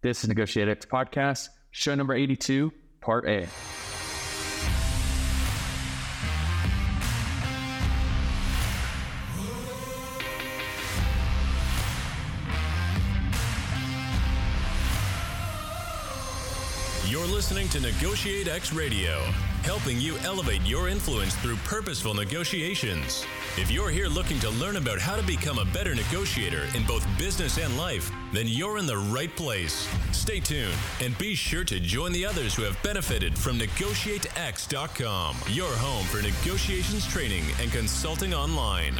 This is Negotiate X Podcast, show number 82, part A. You're listening to Negotiate X Radio, helping you elevate your influence through purposeful negotiations. If you're here looking to learn about how to become a better negotiator in both business and life, then you're in the right place. Stay tuned and be sure to join the others who have benefited from NegotiateX.com, your home for negotiations training and consulting online.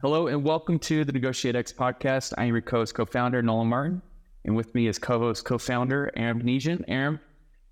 Hello and welcome to the NegotiateX podcast. I am your co-host, co-founder Nolan Martin, and with me is co-host, co-founder Aram Donigian. Aram,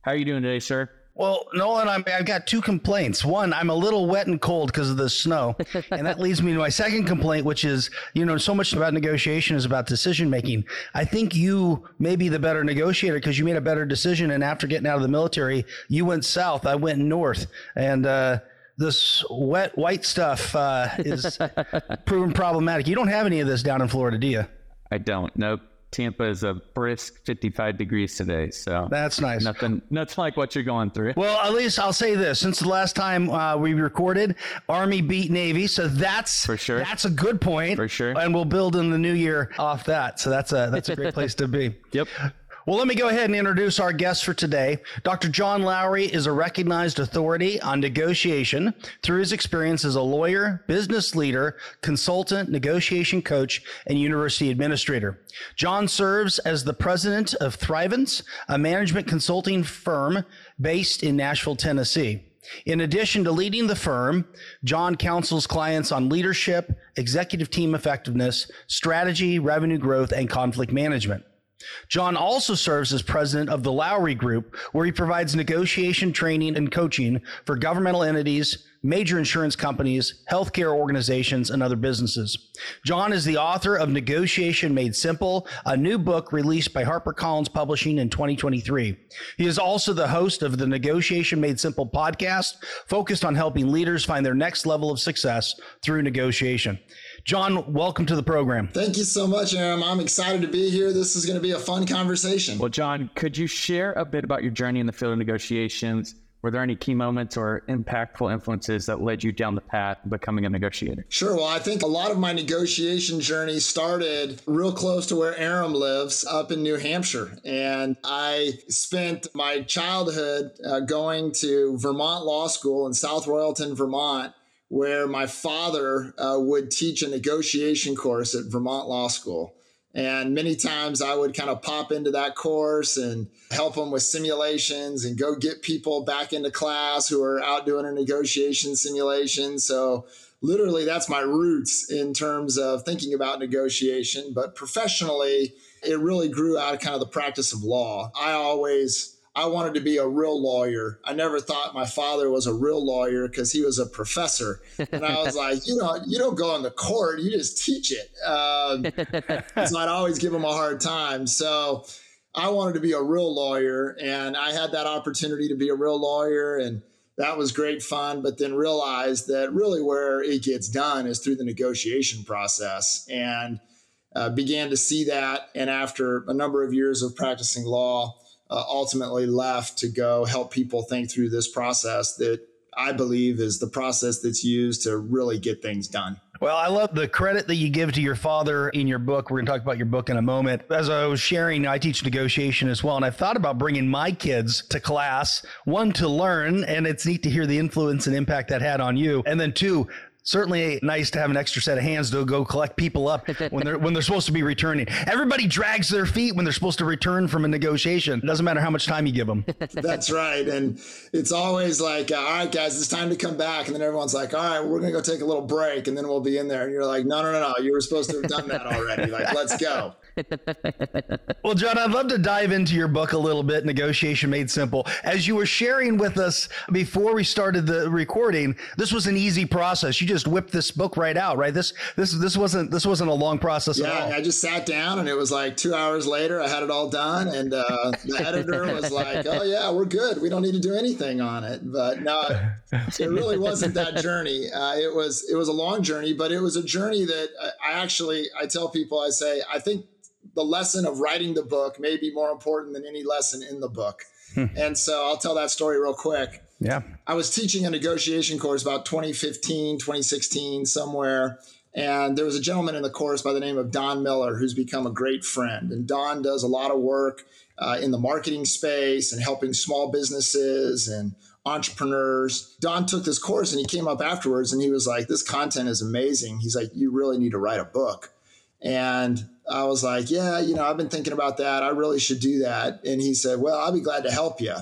how are you doing today, sir? Well, Nolan, I'm, I've got two complaints. One, I'm a little wet and cold because of the snow, and that leads me to my second complaint, which is, you know, so much about negotiation is about decision making. I think you may be the better negotiator because you made a better decision, and after getting out of the military, you went south, I went north, and uh, this wet white stuff uh, is proven problematic. You don't have any of this down in Florida, do you? I don't. Nope. Tampa is a brisk 55 degrees today, so That's nice. nothing, nothing like what you're going through. Well, at least I'll say this: since the last time uh, we recorded, Army beat Navy, so that's For sure. That's a good point, For sure. And we'll build in the new year off that. So that's a that's a great place to be. Yep. Well, let me go ahead and introduce our guest for today. Dr. John Lowry is a recognized authority on negotiation through his experience as a lawyer, business leader, consultant, negotiation coach, and university administrator. John serves as the president of Thrivence, a management consulting firm based in Nashville, Tennessee. In addition to leading the firm, John counsels clients on leadership, executive team effectiveness, strategy, revenue growth, and conflict management. John also serves as president of the Lowry Group, where he provides negotiation training and coaching for governmental entities, major insurance companies, healthcare organizations, and other businesses. John is the author of Negotiation Made Simple, a new book released by HarperCollins Publishing in 2023. He is also the host of the Negotiation Made Simple podcast, focused on helping leaders find their next level of success through negotiation. John, welcome to the program. Thank you so much, Aram. I'm excited to be here. This is going to be a fun conversation. Well, John, could you share a bit about your journey in the field of negotiations? Were there any key moments or impactful influences that led you down the path of becoming a negotiator? Sure. Well, I think a lot of my negotiation journey started real close to where Aram lives up in New Hampshire. And I spent my childhood uh, going to Vermont Law School in South Royalton, Vermont, where my father uh, would teach a negotiation course at Vermont Law School. And many times I would kind of pop into that course and help them with simulations and go get people back into class who are out doing a negotiation simulation. So, literally, that's my roots in terms of thinking about negotiation. But professionally, it really grew out of kind of the practice of law. I always I wanted to be a real lawyer. I never thought my father was a real lawyer because he was a professor. And I was like, you know, you don't go in the court, you just teach it. Um, so I'd always give him a hard time. So I wanted to be a real lawyer, and I had that opportunity to be a real lawyer, and that was great fun. But then realized that really where it gets done is through the negotiation process, and uh, began to see that. And after a number of years of practicing law, uh, ultimately left to go help people think through this process that I believe is the process that's used to really get things done. Well, I love the credit that you give to your father in your book. We're going to talk about your book in a moment. As I was sharing, I teach negotiation as well. And I've thought about bringing my kids to class, one, to learn, and it's neat to hear the influence and impact that had on you. And then two, certainly nice to have an extra set of hands to go collect people up when they're when they're supposed to be returning. Everybody drags their feet when they're supposed to return from a negotiation. It doesn't matter how much time you give them. That's right. And it's always like, uh, all right, guys, it's time to come back. And then everyone's like, all right, we're to go take a little break and then we'll be in there. And you're like, no, no, no, no. You were supposed to have done that already. Like, let's go. Well, John, I'd love to dive into your book a little bit, Negotiation Made Simple. As you were sharing with us before we started the recording, this was an easy process. You just just whipped this book right out, right? This this this wasn't this wasn't a long process yeah, I just sat down and it was like two hours later, I had it all done, and uh, the editor was like, "Oh yeah, we're good. We don't need to do anything on it." But no, it really wasn't that journey. Uh, it was it was a long journey, but it was a journey that I actually I tell people I say I think the lesson of writing the book may be more important than any lesson in the book. Hmm. And so I'll tell that story real quick. Yeah. I was teaching a negotiation course about 2015, 2016, somewhere. And there was a gentleman in the course by the name of Don Miller who's become a great friend. And Don does a lot of work uh, in the marketing space and helping small businesses and entrepreneurs. Don took this course and he came up afterwards and he was like, This content is amazing. He's like, You really need to write a book. And I was like, Yeah, you know, I've been thinking about that. I really should do that. And he said, Well, I'll be glad to help you.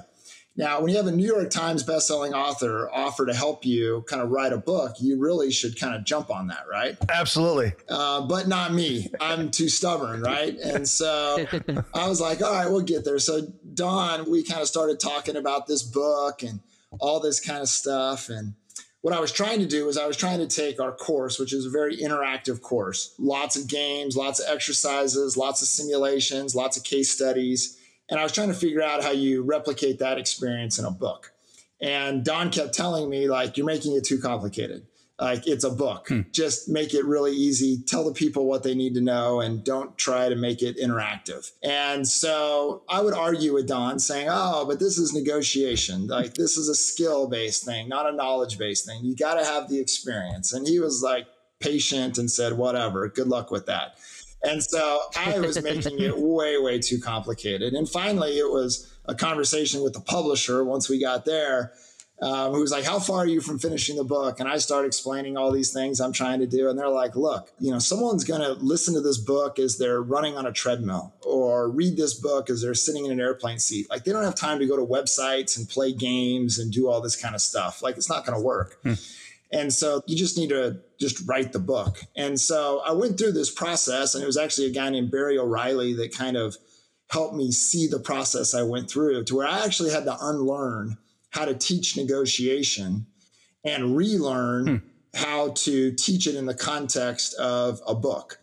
Now, when you have a New York Times bestselling author offer to help you kind of write a book, you really should kind of jump on that, right? Absolutely. Uh, but not me. I'm too stubborn, right? And so I was like, all right, we'll get there. So, Don, we kind of started talking about this book and all this kind of stuff. And what I was trying to do is I was trying to take our course, which is a very interactive course, lots of games, lots of exercises, lots of simulations, lots of case studies and I was trying to figure out how you replicate that experience in a book. And Don kept telling me, like, you're making it too complicated. Like, it's a book. Hmm. Just make it really easy. Tell the people what they need to know and don't try to make it interactive. And so I would argue with Don saying, oh, but this is negotiation. Like, this is a skill based thing, not a knowledge based thing. You got to have the experience. And he was like, patient and said, whatever, good luck with that. And so I was making it way, way too complicated. And finally, it was a conversation with the publisher once we got there, um, who was like, How far are you from finishing the book? And I start explaining all these things I'm trying to do. And they're like, Look, you know, someone's going to listen to this book as they're running on a treadmill or read this book as they're sitting in an airplane seat. Like, they don't have time to go to websites and play games and do all this kind of stuff. Like, it's not going to work. Hmm. And so you just need to just write the book. And so I went through this process, and it was actually a guy named Barry O'Reilly that kind of helped me see the process I went through to where I actually had to unlearn how to teach negotiation and relearn hmm. how to teach it in the context of a book.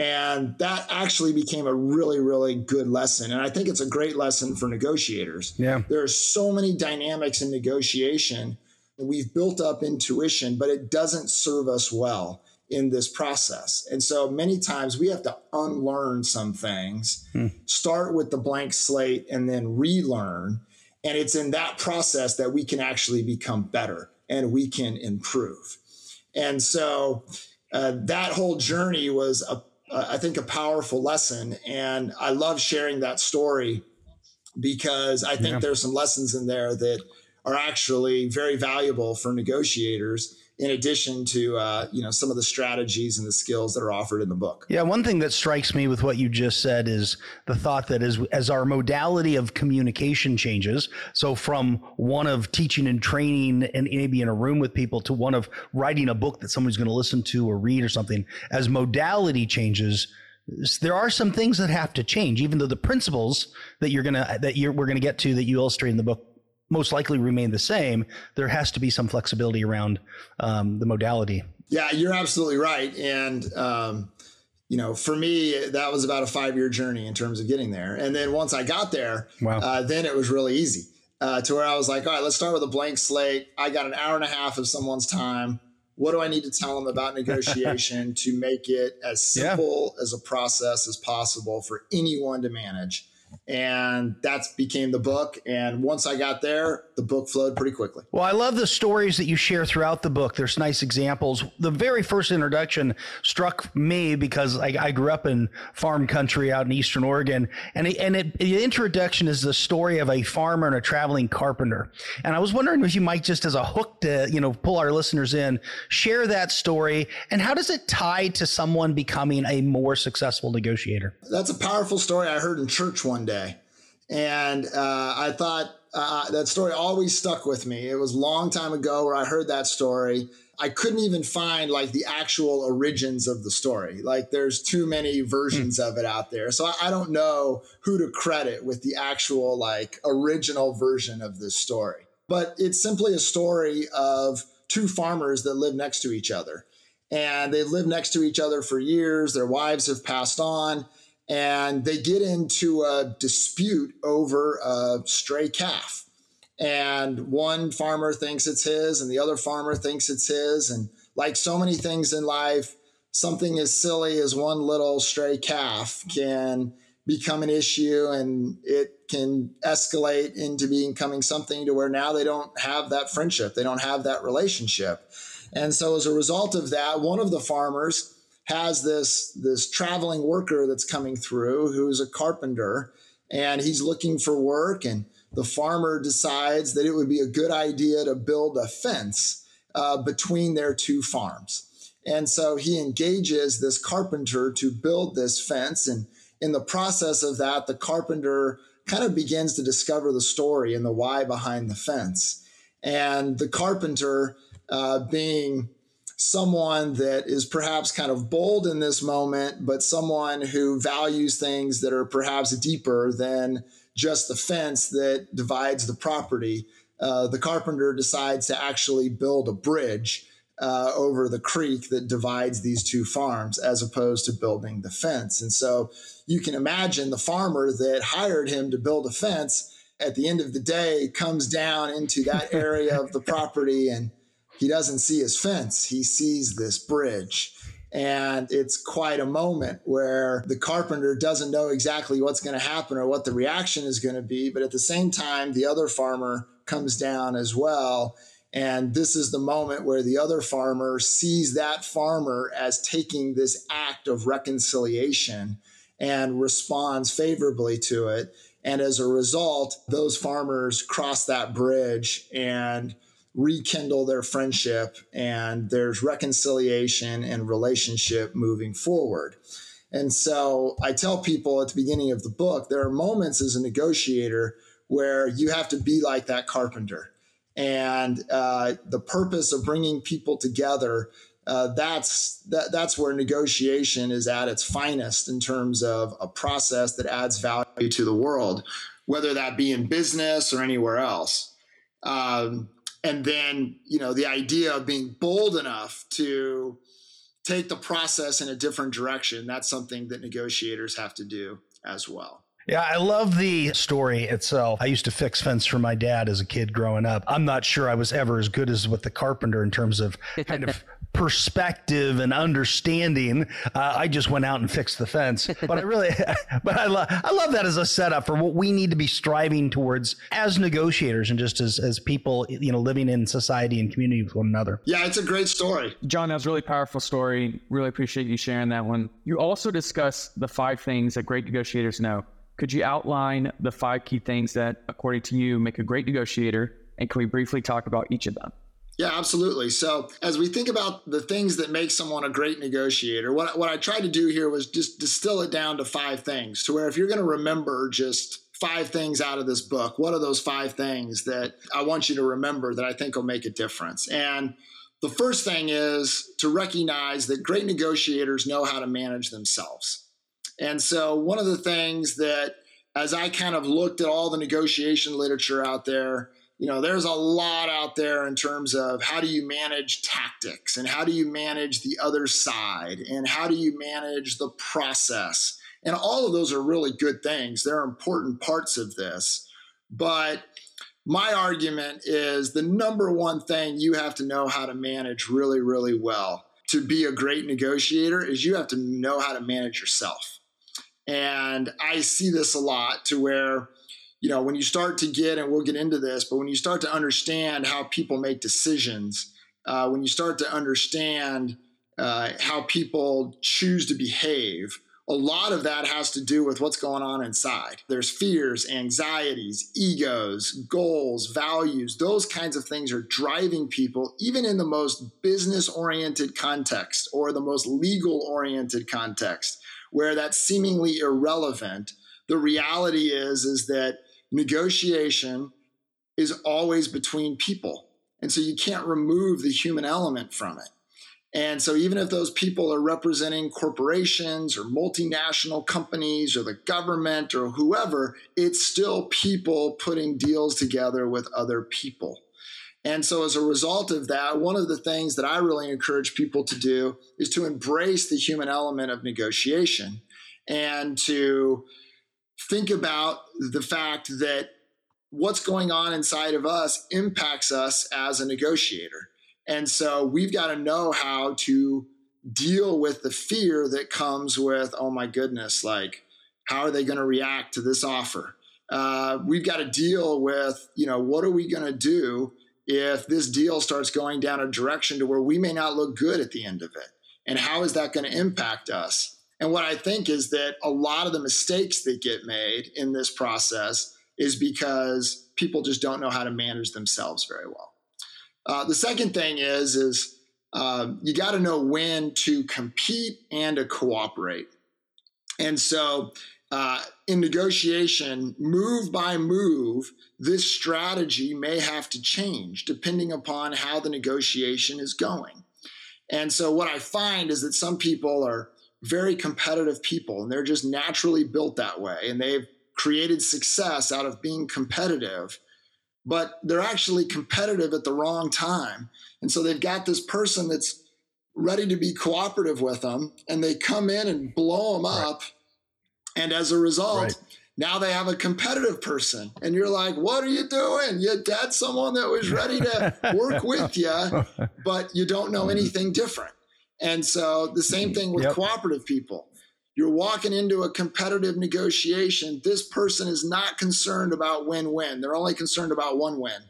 And that actually became a really, really good lesson. And I think it's a great lesson for negotiators. Yeah. There are so many dynamics in negotiation and We've built up intuition, but it doesn't serve us well in this process. And so many times we have to unlearn some things, hmm. start with the blank slate, and then relearn. And it's in that process that we can actually become better and we can improve. And so uh, that whole journey was, I think, a powerful lesson. And I love sharing that story because I think yeah. there's some lessons in there that are actually very valuable for negotiators in addition to uh, you know some of the strategies and the skills that are offered in the book. Yeah, one thing that strikes me with what you just said is the thought that as as our modality of communication changes, so from one of teaching and training and maybe in a room with people to one of writing a book that somebody's going to listen to or read or something, as modality changes there are some things that have to change even though the principles that you're to that you're we're to get to that you illustrate in the book most likely remain the same, there has to be some flexibility around um, the modality. Yeah, you're absolutely right. And, um, you know, for me, that was about a five year journey in terms of getting there. And then once I got there, wow. uh, then it was really easy uh, to where I was like, all right, let's start with a blank slate. I got an hour and a half of someone's time. What do I need to tell them about negotiation to make it as simple yeah. as a process as possible for anyone to manage? And that became the book. And once i got there the book flowed pretty quickly. Well i love the stories that you share throughout the book. There's nice examples. The very first introduction struck me because i, I grew up in farm country out in eastern oregon. And, it, and it, the introduction is the story of a farmer and a traveling carpenter. And i was wondering if you might just as a hook to you know pull our listeners in share that story. And how does it tie to someone becoming a more successful negotiator? That's a powerful story i heard in church one day and uh, I thought uh, that story always stuck with me. It was a long time ago where I heard that story. I couldn't even find like the actual origins of the story. Like there's too many versions of it out there. So I, I don't know who to credit with the actual like original version of this story. But it's simply a story of two farmers that live next to each other. And they live next to each other for years. Their wives have passed on, and they get into a dispute over a stray calf. And one farmer thinks it's his, and the other farmer thinks it's his. And like so many things in life, something as silly as one little stray calf can become an issue and it can escalate into becoming something to where now they don't have that friendship, they don't have that relationship. And so as a result of that, one of the farmers has this this traveling worker that's coming through who's a carpenter and he's looking for work and the farmer decides that it would be a good idea to build a fence uh, between their two farms. And so he engages this carpenter to build this fence. And in the process of that, the carpenter kind of begins to discover the story and the why behind the fence. And the carpenter, uh, being someone that is perhaps kind of bold in this moment, but someone who values things that are perhaps deeper than just the fence that divides the property, uh, the carpenter decides to actually build a bridge uh, over the creek that divides these two farms as opposed to building the fence. And so you can imagine the farmer that hired him to build a fence at the end of the day comes down into that area of the property and he doesn't see his fence. He sees this bridge. And it's quite a moment where the carpenter doesn't know exactly what's going to happen or what the reaction is going to be. But at the same time, the other farmer comes down as well and this is the moment where the other farmer sees that farmer as taking this act of reconciliation and responds favorably to it. And as a result, those farmers cross that bridge and rekindle their friendship, and there's reconciliation and relationship moving forward. And so I tell people at the beginning of the book there are moments as a negotiator where you have to be like that carpenter and uh, the purpose of bringing people together uh, that's that, that's where negotiation is at its finest in terms of a process that adds value to the world whether that be in business or anywhere else um, and then you know the idea of being bold enough to take the process in a different direction that's something that negotiators have to do as well yeah, I love the story itself. I used to fix fence for my dad as a kid growing up. I'm not sure I was ever as good as with the carpenter in terms of kind of perspective and understanding. Uh, I just went out and fixed the fence, but I really, but I love, I love that as a setup for what we need to be striving towards as negotiators and just as as people, you know, living in society and community with one another. Yeah, it's a great story, John. That was a really powerful story. Really appreciate you sharing that one. You also discuss the five things that great negotiators know. Could you outline the five key things that, according to you, make a great negotiator? And can we briefly talk about each of them? Yeah, absolutely. So, as we think about the things that make someone a great negotiator, what, what I tried to do here was just distill it down to five things to where if you're going to remember just five things out of this book, what are those five things that I want you to remember that I think will make a difference? And the first thing is to recognize that great negotiators know how to manage themselves. And so, one of the things that, as I kind of looked at all the negotiation literature out there, you know, there's a lot out there in terms of how do you manage tactics and how do you manage the other side and how do you manage the process. And all of those are really good things. They're important parts of this. But my argument is the number one thing you have to know how to manage really, really well to be a great negotiator is you have to know how to manage yourself. And I see this a lot to where, you know, when you start to get, and we'll get into this, but when you start to understand how people make decisions, uh, when you start to understand uh, how people choose to behave, a lot of that has to do with what's going on inside. There's fears, anxieties, egos, goals, values. Those kinds of things are driving people, even in the most business oriented context or the most legal oriented context where that's seemingly irrelevant. The reality is is that negotiation is always between people. And so you can't remove the human element from it. And so, even if those people are representing corporations or multinational companies or the government or whoever, it's still people putting deals together with other people. And so, as a result of that, one of the things that I really encourage people to do is to embrace the human element of negotiation and to think about the fact that what's going on inside of us impacts us as a negotiator. And so, we've got to know how to deal with the fear that comes with, oh my goodness, like, how are they going to react to this offer? Uh, we've got to deal with, you know, what are we going to do if this deal starts going down a direction to where we may not look good at the end of it? And how is that going to impact us? And what I think is that a lot of the mistakes that get made in this process is because people just don't know how to manage themselves very well. Uh, the second thing is is uh, you got to know when to compete and to cooperate. And so uh, in negotiation, move by move, this strategy may have to change depending upon how the negotiation is going. And so, what I find is that some people are very competitive people and they're just naturally built that way and they've created success out of being competitive, but they're actually competitive at the wrong time. And so, they've got this person that's ready to be cooperative with them and they come in and blow them up. And as a result, right. now they have a competitive person. And you're like, what are you doing? You had someone that was ready to work with you, but you don't know anything different. And so the same thing with yep. cooperative people. You're walking into a competitive negotiation. This person is not concerned about win win. They're only concerned about one win.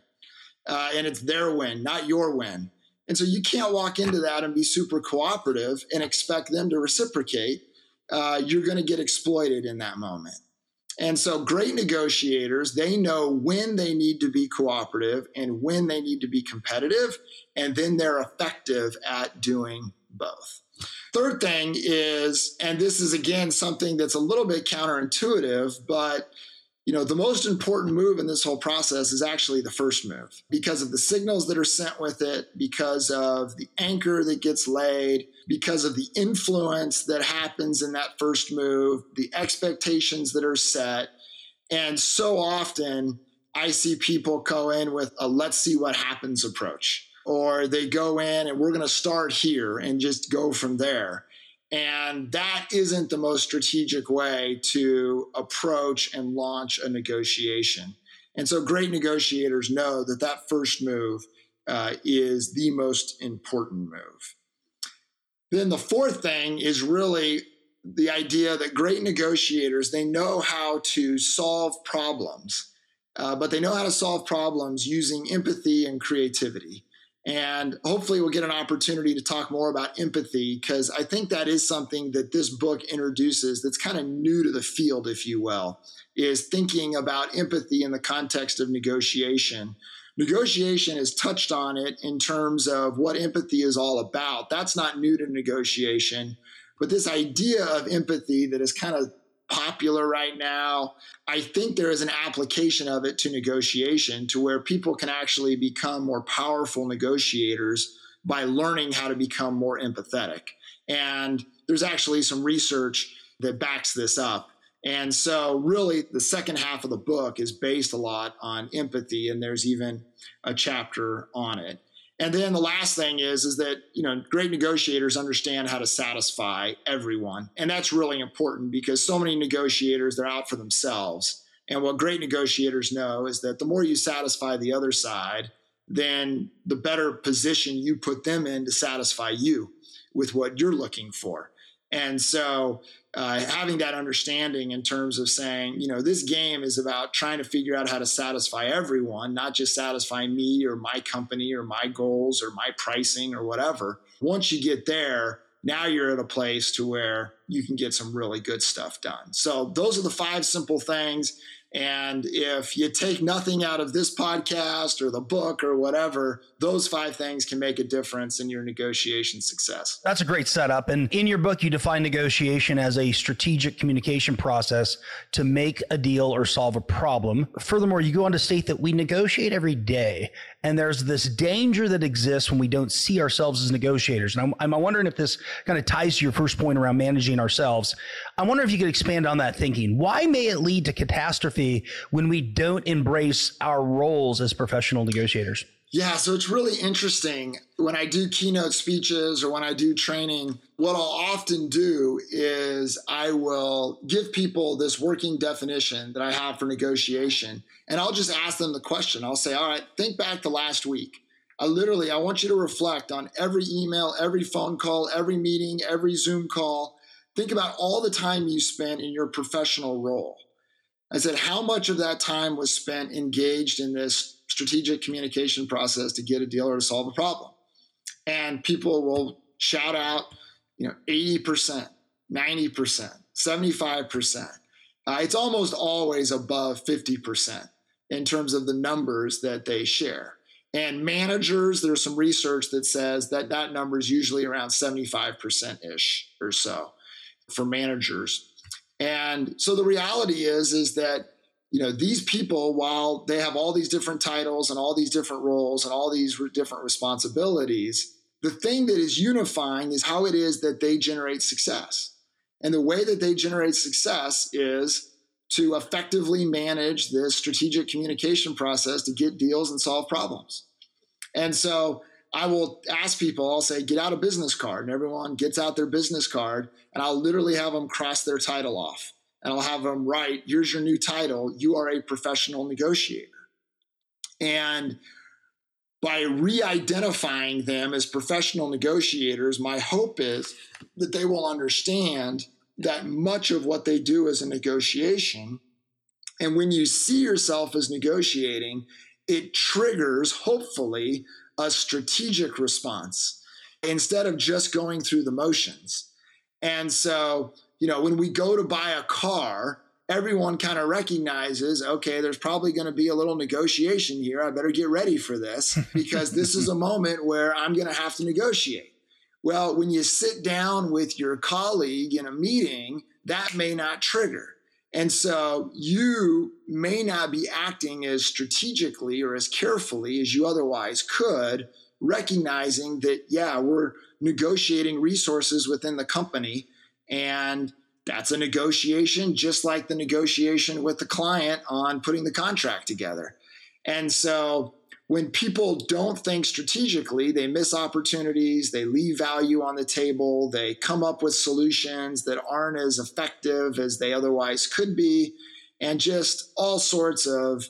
Uh, and it's their win, not your win. And so you can't walk into that and be super cooperative and expect them to reciprocate uh, you're going to get exploited in that moment. And so, great negotiators, they know when they need to be cooperative and when they need to be competitive, and then they're effective at doing both. Third thing is, and this is again something that's a little bit counterintuitive, but you know, the most important move in this whole process is actually the first move because of the signals that are sent with it, because of the anchor that gets laid, because of the influence that happens in that first move, the expectations that are set. And so often I see people go in with a let's see what happens approach, or they go in and we're going to start here and just go from there. And that isn't the most strategic way to approach and launch a negotiation. And so great negotiators know that that first move uh, is the most important move. Then the fourth thing is really the idea that great negotiators they know how to solve problems, uh, but they know how to solve problems using empathy and creativity. And hopefully, we'll get an opportunity to talk more about empathy because I think that is something that this book introduces that's kind of new to the field, if you will, is thinking about empathy in the context of negotiation. Negotiation has touched on it in terms of what empathy is all about. That's not new to negotiation. But this idea of empathy that is kind of popular right now. I think there is an application of it to negotiation to where people can actually become more powerful negotiators by learning how to become more empathetic. And there's actually some research that backs this up. And so, really, the second half of the book is based a lot on empathy, and there's even a chapter on it. And then the last thing is is that you know great negotiators understand how to satisfy everyone, and that's really important because so many negotiators they're out for themselves. And what great negotiators know is that the more you satisfy the other side, then the better position you put them in to satisfy you with what you're looking for. And so uh, having that understanding in terms of saying, you know, this game is about trying to figure out how to satisfy everyone, not just satisfy me or my company or my goals or my pricing or whatever. Once you get there, now you're at a place to where you can get some really good stuff done. So those are the five simple things. And if you take nothing out of this podcast or the book or whatever, those five things can make a difference in your negotiation success. That's a great setup. And in your book, you define negotiation as a strategic communication process to make a deal or solve a problem. Furthermore, you go on to state that we negotiate every day. And there's this danger that exists when we don't see ourselves as negotiators. And I'm, I'm wondering if this kind of ties to your first point around managing ourselves. I wonder if you could expand on that thinking. Why may it lead to catastrophe when we don't embrace our roles as professional negotiators? Yeah, so it's really interesting. When I do keynote speeches or when I do training, what I'll often do is I will give people this working definition that I have for negotiation. And I'll just ask them the question. I'll say, all right, think back to last week. I literally, I want you to reflect on every email, every phone call, every meeting, every Zoom call. Think about all the time you spent in your professional role. I said, how much of that time was spent engaged in this strategic communication process to get a deal or to solve a problem. And people will shout out, you know, 80%, 90%, 75%. Uh, it's almost always above 50% in terms of the numbers that they share. And managers, there's some research that says that that number is usually around 75% ish or so for managers. And so the reality is, is that you know these people while they have all these different titles and all these different roles and all these different responsibilities the thing that is unifying is how it is that they generate success. And the way that they generate success is to effectively manage this strategic communication process to get deals and solve problems. And so I will ask people, I'll say, get out a business card. And everyone gets out their business card, and I'll literally have them cross their title off and I'll have them write, here's your new title. You are a professional negotiator. And by re identifying them as professional negotiators, my hope is that they will understand that much of what they do is a negotiation. And when you see yourself as negotiating, it triggers, hopefully, a strategic response instead of just going through the motions. And so, you know, when we go to buy a car, everyone kind of recognizes, okay, there's probably going to be a little negotiation here. I better get ready for this because this is a moment where I'm going to have to negotiate. Well, when you sit down with your colleague in a meeting, that may not trigger. And so you may not be acting as strategically or as carefully as you otherwise could, recognizing that, yeah, we're negotiating resources within the company and that's a negotiation, just like the negotiation with the client on putting the contract together. And so when people don't think strategically, they miss opportunities, they leave value on the table, they come up with solutions that aren't as effective as they otherwise could be, and just all sorts of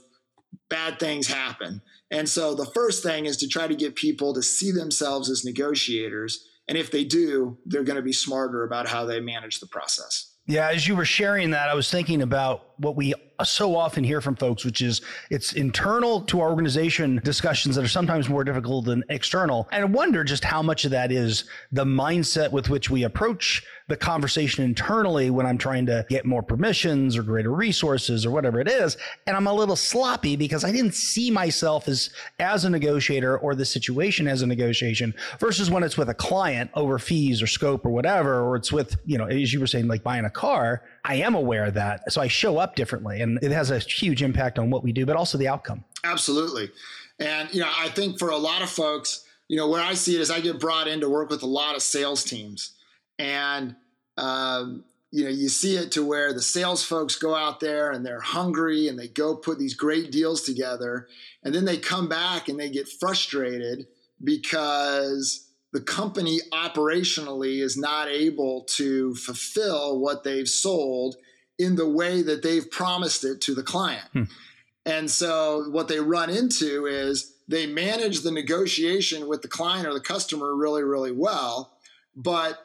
bad things happen. And so the first thing is to try to get people to see themselves as negotiators and if they do, they're going to be smarter about how they manage the process. Yeah, as you were sharing that, I was thinking about what we so often hear from folks, which is it's internal to our organization discussions that are sometimes more difficult than external. And I wonder just how much of that is the mindset with which we approach the conversation internally when I'm trying to get more permissions or greater resources or whatever it is. And I'm a little sloppy because I didn't see myself as, as a negotiator or the situation as a negotiation versus when it's with a client over fees or scope or whatever, or it's with, you know, as you were saying, like buying a car. I am aware of that. So I show up differently and it has a huge impact on what we do, but also the outcome. Absolutely. And, you know, I think for a lot of folks, you know, where I see it is I get brought in to work with a lot of sales teams. And, um, you know, you see it to where the sales folks go out there and they're hungry and they go put these great deals together. And then they come back and they get frustrated because the company operationally is not able to fulfill what they've sold in the way that they've promised it to the client. Hmm. And so what they run into is they manage the negotiation with the client or the customer really, really well. But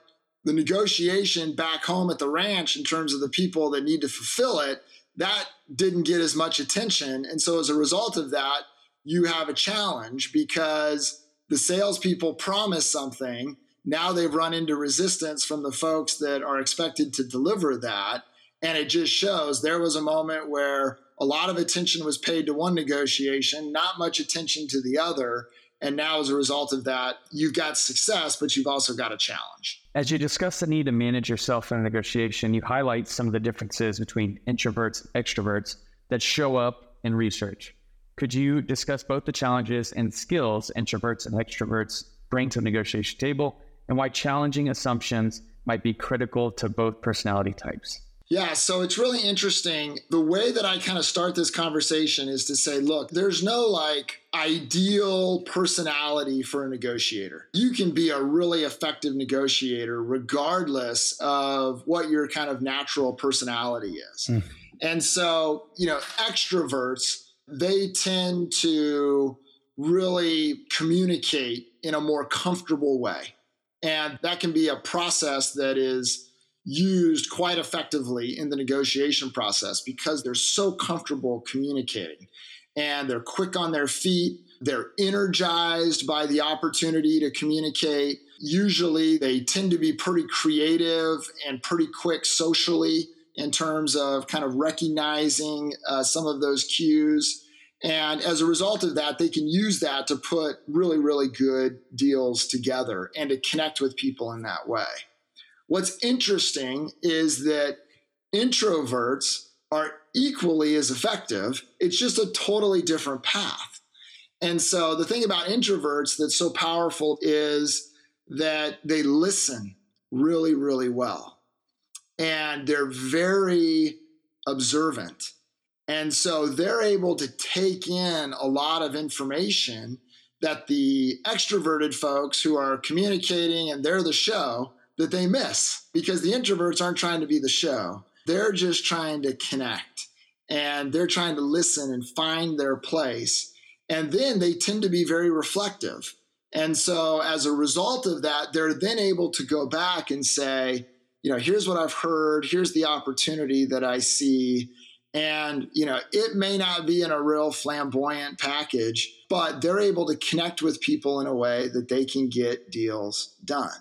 the negotiation back home at the ranch in terms of the people that need to fulfill it, that didn't get as much attention. And so as a result of that, you have a challenge because the salespeople promise something. Now they've run into resistance from the folks that are expected to deliver that. And it just shows there was a moment where a lot of attention was paid to one negotiation, not much attention to the other. And now, as a result of that, you've got success, but you've also got a challenge. As you discuss the need to manage yourself in a negotiation, you highlight some of the differences between introverts and extroverts that show up in research. Could you discuss both the challenges and skills introverts and extroverts bring to the negotiation table and why challenging assumptions might be critical to both personality types? Yeah, so it's really interesting. The way that I kind of start this conversation is to say, look, there's no like ideal personality for a negotiator. You can be a really effective negotiator regardless of what your kind of natural personality is. Mm. And so, you know, extroverts, they tend to really communicate in a more comfortable way. And that can be a process that is used quite effectively in the negotiation process because they're so comfortable communicating and they're quick on their feet. They're energized by the opportunity to communicate. Usually, they tend to be pretty creative and pretty quick socially in terms of kind of recognizing uh, some of those cues. And as a result of that, they can use that to put really, really good deals together and to connect with people in that way. What's interesting is that introverts are equally as effective. It's just a totally different path. And so the thing about introverts that's so powerful is that they listen really, really well. And they're very observant. And so they're able to take in a lot of information that the extroverted folks who are communicating and they're the show that they miss because the introverts aren't trying to be the show. They're just trying to connect and they're trying to listen and find their place. And then they tend to be very reflective. And so as a result of that, they're then able to go back and say, you know, here's what I've heard, here's the opportunity that I see. And, you know, it may not be in a real flamboyant package, but they're able to connect with people in a way that they can get deals done.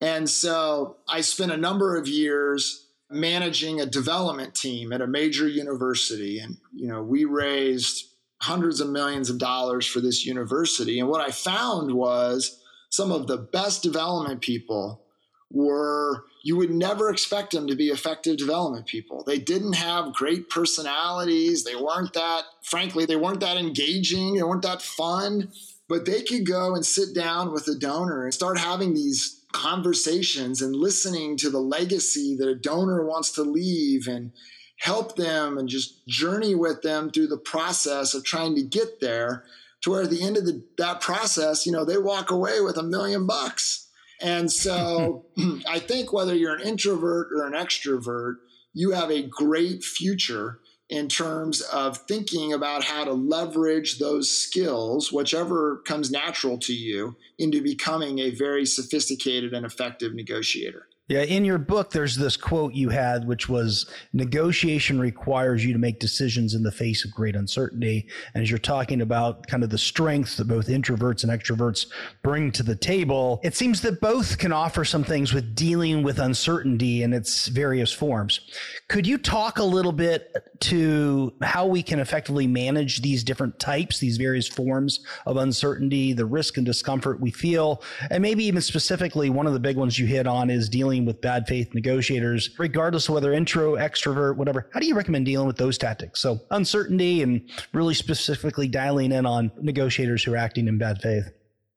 And so I spent a number of years managing a development team at a major university. And, you know, we raised hundreds of millions of dollars for this university. And what I found was some of the best development people were you would never expect them to be effective development people. They didn't have great personalities. They weren't that, frankly, they weren't that engaging. They weren't that fun. But they could go and sit down with a donor and start having these conversations and listening to the legacy that a donor wants to leave and help them and just journey with them through the process of trying to get there to where at the end of the, that process, you know, they walk away with a million bucks. And so I think whether you're an introvert or an extrovert, you have a great future in terms of thinking about how to leverage those skills, whichever comes natural to you, into becoming a very sophisticated and effective negotiator. Yeah, in your book, there's this quote you had, which was negotiation requires you to make decisions in the face of great uncertainty. And as you're talking about kind of the strengths that both introverts and extroverts bring to the table, it seems that both can offer some things with dealing with uncertainty in its various forms. Could you talk a little bit to how we can effectively manage these different types, these various forms of uncertainty, the risk and discomfort we feel? And maybe even specifically, one of the big ones you hit on is dealing dealing with bad faith negotiators, regardless of whether intro, extrovert, whatever. How do you recommend dealing with those tactics? So uncertainty and really specifically dialing in on negotiators who are acting in bad faith.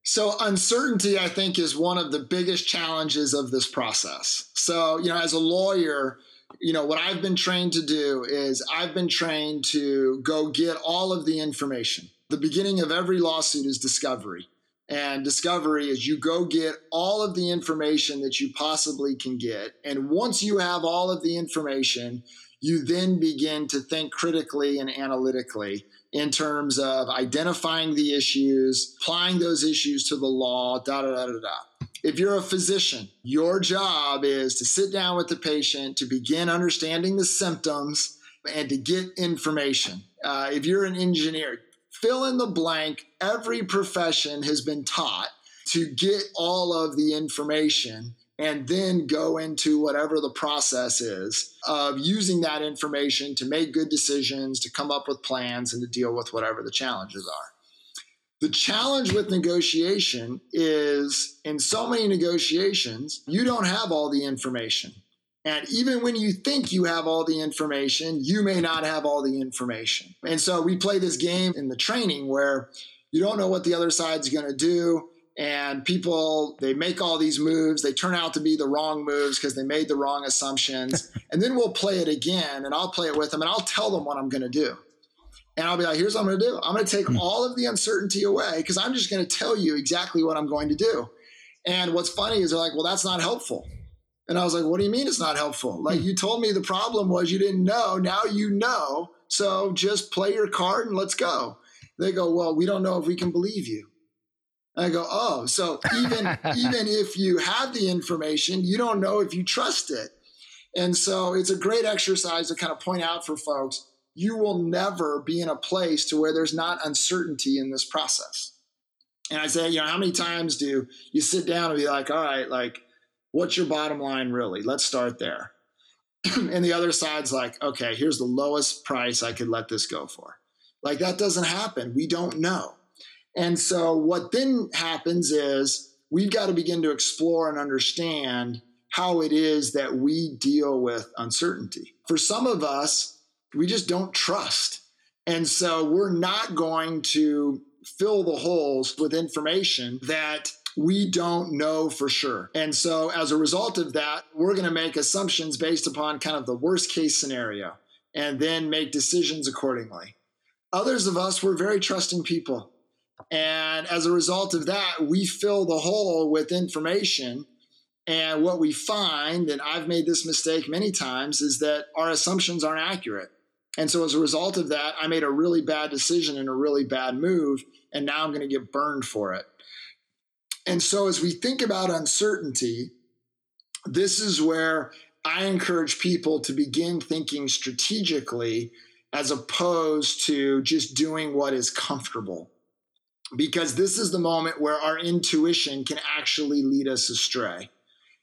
So, uncertainty, I think, is one of the biggest challenges of this process. So, you know, as a lawyer, you know, what I've been trained to do is I've been trained to go get all of the information. The beginning of every lawsuit is discovery. And discovery is you go get all of the information that you possibly can get. And once you have all of the information, you then begin to think critically and analytically in terms of identifying the issues, applying those issues to the law, da da da da da. If you're a physician, your job is to sit down with the patient to begin understanding the symptoms and to get information. Uh, if you're an engineer, fill in the blank. Every profession has been taught to get all of the information and then go into whatever the process is of using that information to make good decisions, to come up with plans, and to deal with whatever the challenges are. The challenge with negotiation is in so many negotiations, you don't have all the information. And even when you think you have all the information, you may not have all the information. And so we play this game in the training where you don't know what the other side's going to do. and people they make all these moves they turn out to be the wrong moves because they made the wrong assumptions and then we'll play it again and i'll play it with them and i'll tell them what i'm going to do and i'll be like here's what i'm going to do i'm going to take mm. all of the uncertainty away because i'm just going to tell you exactly what i'm going to do and what's funny is they're like well that's not helpful and i was like what do you mean it's not helpful like mm. you told me the problem was you didn't know now you know so just play your card and let's go they go well we don't know if we can believe you I go, oh, so even even if you have the information, you don't know if you trust it. And so it's a great exercise to kind of point out for folks, you will never be in a place to where there's not uncertainty in this process. And I say, you know, how many times do you sit down and be like, all right, like, what's your bottom line really? Let's start there. and the other side's like, okay, here's the lowest price I could let this go for. Like that doesn't happen. We don't know. And so what then happens is we've got to begin to explore and understand how it is that we deal with uncertainty. For some of us, we just don't trust. And so we're not going to fill the holes with information that we don't know for sure. And so as a result of that, we're going to make assumptions based upon kind of the worst case scenario and then make decisions accordingly. Others of us, we're very trusting people. And as a result of that, we fill the hole with information. And what we find, and I've made this mistake many times, is that our assumptions aren't accurate. And so as a result of that, I made a really bad decision and a really bad move. And now I'm going to get burned for it. And so as we think about uncertainty, this is where I encourage people to begin thinking strategically as opposed to just doing what is comfortable because this is the moment where our intuition can actually lead us astray.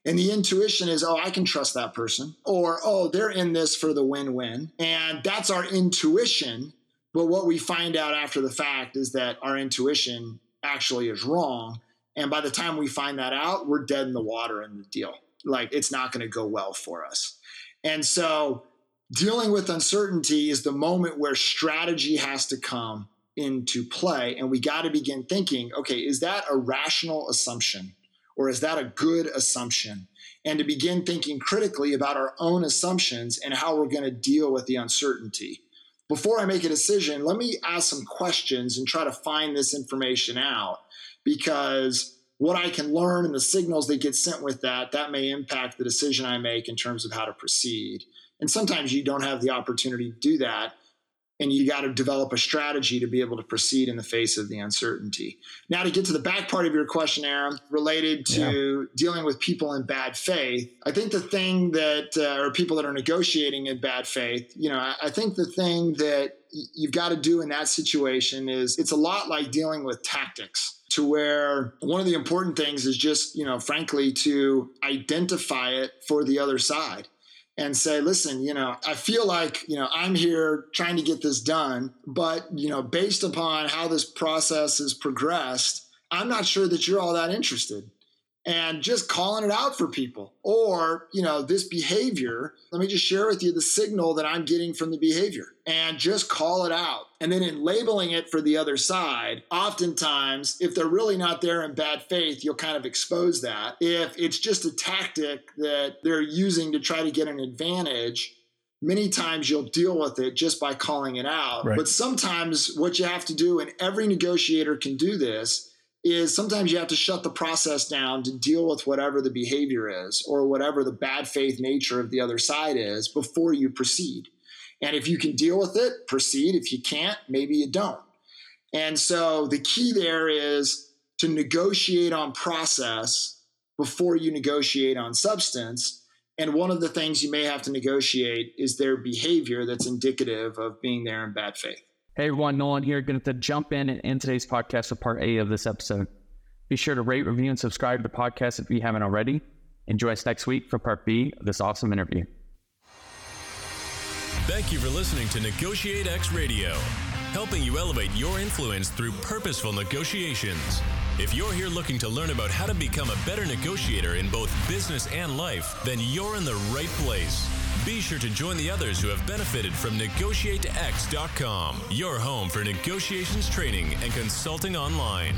And the intuition is, oh, I can trust that person, or oh, they're in this for the win win. And that's our intuition. But what we find out after the fact is that our intuition actually is wrong. And by the time we find that out, we're dead in the water in the deal. Like it's not going to go well for us. And so dealing with uncertainty is the moment where strategy has to come into play. And we got to begin thinking okay, is that a rational assumption or is that a good assumption? And to begin thinking critically about our own assumptions and how we're going to deal with the uncertainty. Before I make a decision, let me ask some questions and try to find this information out because what I can learn and the signals that get sent with that, that may impact the decision I make in terms of how to proceed. And sometimes you don't have the opportunity to do that and you got to develop a strategy to be able to proceed in the face of the uncertainty. Now, to get to the back part of your question, Aaron, related to yeah. dealing with people in bad faith, I think the thing that, uh, or people that are negotiating in bad faith, you know, I, I think the thing that you've got to do in that situation is it's a lot like dealing with tactics to where one of the important things is just, you know, frankly, to identify it for the other side and say, listen, you know, I feel like, you know, I'm here trying to get this done, but, you know, based upon how this process has progressed, I'm not sure that you're all that interested and just calling it out for people. Or you know this behavior let me just share with you the signal that i'm getting from the behavior and just call it out. And then in labeling it for the other side oftentimes if they're really not there in bad faith you'll kind of expose that. If it's just a tactic that they're using to try to get an advantage many times you'll deal with it just by calling it out. Right. but sometimes what you have to do and every negotiator can do this is sometimes you have to shut the process down to deal with whatever the behavior is or whatever the bad faith nature of the other side is before you proceed. And if you can deal with it, proceed. If you can't, maybe you don't. And so the key there is to negotiate on process before you negotiate on substance. And one of the things you may have to negotiate is their behavior that's indicative of being there in bad faith. Hey everyone, Nolan here. Going to jump in and end today's podcast with part A of this episode. Be sure to rate, review, and subscribe to the podcast if you haven't already. Enjoy us next week for part B of this awesome interview. Thank you for listening to NegotiateX Radio, helping you elevate your influence through purposeful negotiations. If you're here looking to learn about how to become a better negotiator in both business and life, then you're in the right place. Be sure to join the others who have benefited from NegotiateX.com, your home for negotiations training and consulting online.